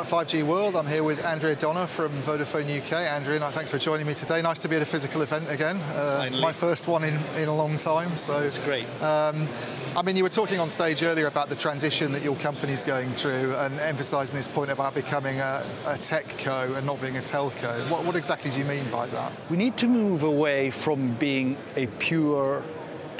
at 5G World. I'm here with Andrea Dona from Vodafone UK. Andrea, thanks for joining me today. Nice to be at a physical event again. Uh, my first one in, in a long time. So it's great. Um, I mean, you were talking on stage earlier about the transition that your company's going through and emphasising this point about becoming a, a tech co and not being a telco. What, what exactly do you mean by that? We need to move away from being a pure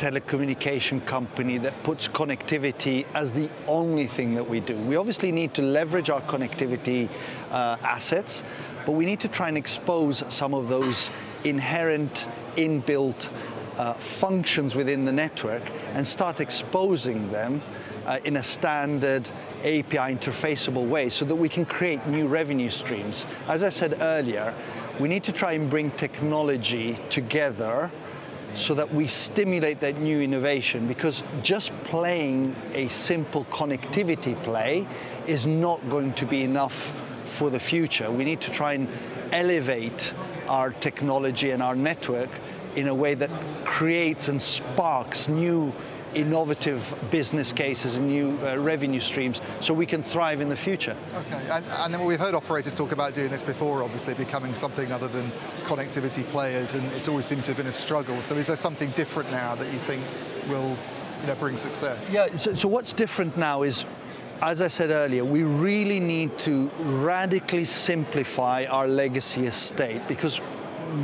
telecommunication company that puts connectivity as the only thing that we do. We obviously need to leverage our connectivity uh, assets, but we need to try and expose some of those inherent, inbuilt uh, functions within the network and start exposing them uh, in a standard API interfaceable way so that we can create new revenue streams. As I said earlier, we need to try and bring technology together so that we stimulate that new innovation because just playing a simple connectivity play is not going to be enough for the future. We need to try and elevate our technology and our network in a way that creates and sparks new innovative business cases and new uh, revenue streams so we can thrive in the future. Okay, and, and, then we've heard operators talk about doing this before, obviously becoming something other than connectivity players, and it's always seemed to have been a struggle. So is there something different now that you think will you know, bring success? Yeah, so, so what's different now is as I said earlier, we really need to radically simplify our legacy estate because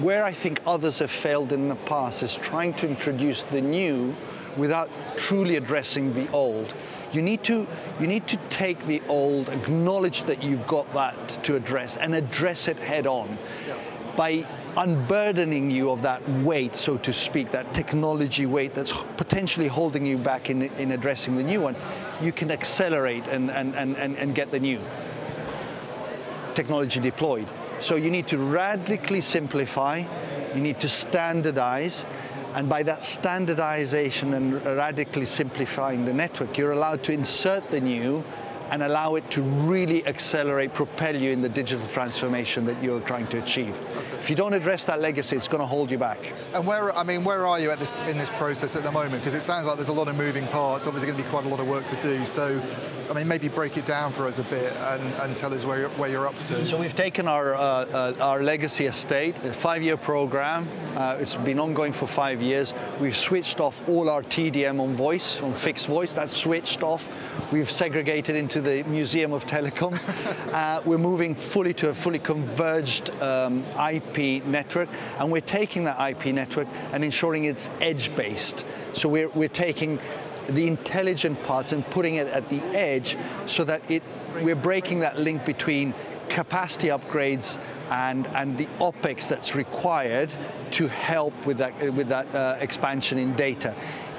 where I think others have failed in the past is trying to introduce the new without truly addressing the old. You need to you need to take the old, acknowledge that you've got that to address, and address it head on. Yeah. By unburdening you of that weight, so to speak, that technology weight that's potentially holding you back in, in addressing the new one, you can accelerate and, and, and, and get the new technology deployed. So you need to radically simplify, you need to standardize, and by that standardization and radically simplifying the network, you're allowed to insert the new and allow it to really accelerate, propel you in the digital transformation that you're trying to achieve. If you don't address that legacy, it's going to hold you back. And where, I mean, where are you at this in this process at the moment? Because it sounds like there's a lot of moving parts. Obviously, going to be quite a lot of work to do. So, I mean, maybe break it down for us a bit and, and tell us where you're, where you're up to. So we've taken our uh, uh, our legacy estate, a five-year program. Uh, it's been ongoing for five years. We've switched off all our TDM on voice, on fixed voice. That's switched off. We've segregated into the Museum of Telecoms. Uh, we're moving fully to a fully converged um, IP network, and we're taking that IP network and ensuring it's edge-based. So we're, we're taking the intelligent parts and putting it at the edge so that it, we're breaking that link between capacity upgrades and, and the OPEX that's required to help with that, with that uh, expansion in data.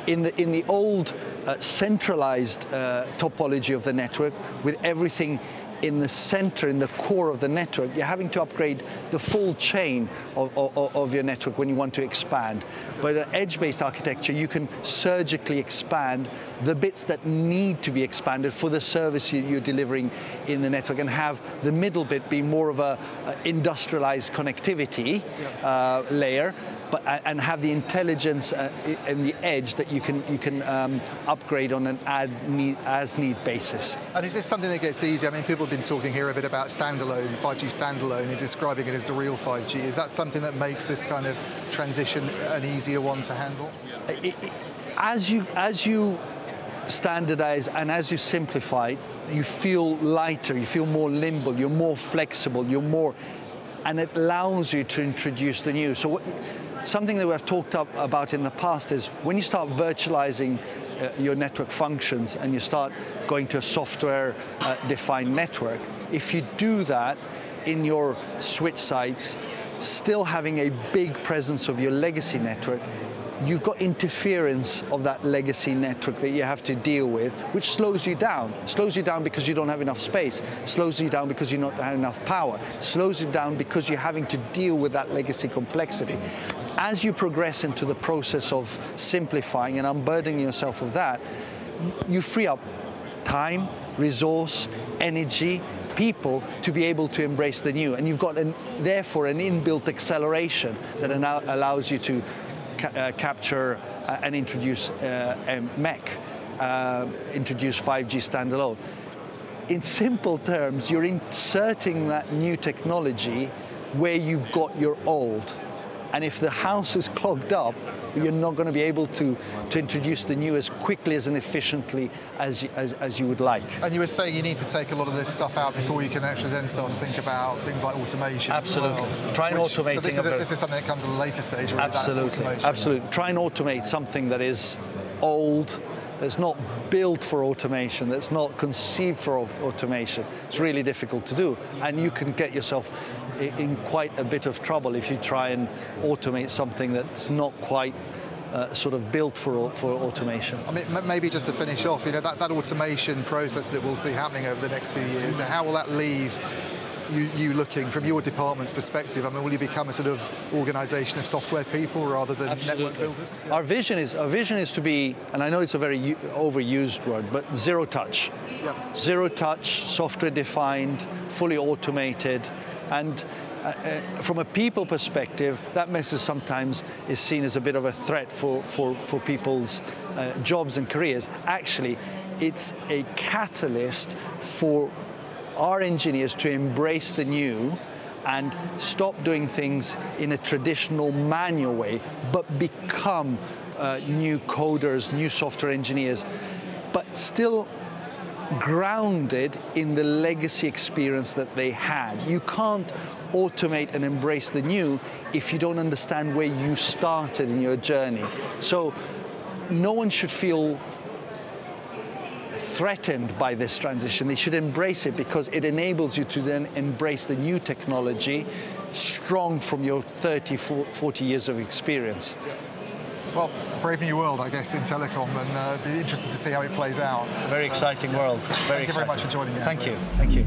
In the, in the old uh, centralized uh, topology of the network, with everything in the center, in the core of the network, you're having to upgrade the full chain of, of, of your network when you want to expand. But an edge-based architecture, you can surgically expand the bits that need to be expanded for the service you're delivering in the network and have the middle bit be more of a, a industrialized connectivity uh, layer but and have the intelligence uh, and the edge that you can you can um, upgrade on an ad need, as need basis. And is this something that gets easier? I mean, people have been talking here a bit about standalone, 5G standalone, and describing it as the real 5G. Is that something that makes this kind of transition an easier one to handle? As you as you standardize and as you simplify, you feel lighter, you feel more nimble, you're more flexible, you're more, and it allows you to introduce the new. So Something that we've talked about in the past is when you start virtualizing uh, your network functions and you start going to a software uh, defined network, if you do that in your switch sites, still having a big presence of your legacy network, you've got interference of that legacy network that you have to deal with, which slows you down. Slows you down because you don't have enough space. Slows you down because you don't have enough power. Slows you down because you're having to deal with that legacy complexity as you progress into the process of simplifying and unburdening yourself of that, you free up time, resource, energy, people to be able to embrace the new. And you've got, an, therefore, an inbuilt acceleration that allows you to ca uh, capture uh, and introduce uh, MEC, introduce 5G standalone. in simple terms, you're inserting that new technology where you've got your old. And if the house is clogged up, you're not going to be able to, to introduce the new as quickly as and efficiently as, you- as, as you would like. And you were saying you need to take a lot of this stuff out before you can actually then start to think about things like automation. Absolutely. well, Try and which- So this is, a this is something that comes at a later stage. Absolutely, absolutely. Try and automate something that is old, that's not built for automation, that's not conceived for automation. It's really difficult to do, and you can get yourself in quite a bit of trouble if you try and automate something that's not quite uh, sort of built for for automation. I mean, maybe just to finish off, you know, that, that automation process that we'll see happening over the next few years, how will that leave you, you looking from your department's perspective? I mean, will you become a sort of organisation of software people rather than network builders? Our vision is our vision is to be, and I know it's a very overused word, but zero touch. Zero touch, software defined, fully automated, and uh, uh, from a people perspective, that message sometimes is seen as a bit of a threat for, for, for people's uh, jobs and careers. Actually, it's a catalyst for our engineers to embrace the new and stop doing things in a traditional manual way, but become uh, new coders, new software engineers, but still grounded in the legacy experience that they had. You can't automate and embrace the new if you don't understand where you started in your journey. So no one should feel threatened by this transition. They should embrace it because it enables you to then embrace the new technology strong from your 30, 40 years of experience. Well, brave new world, I guess, in telecom, and uh, be interested to see how it plays out. Very So, exciting yeah. world. Very Thank you very much for joining me. Thank Andrew. you. Thank you.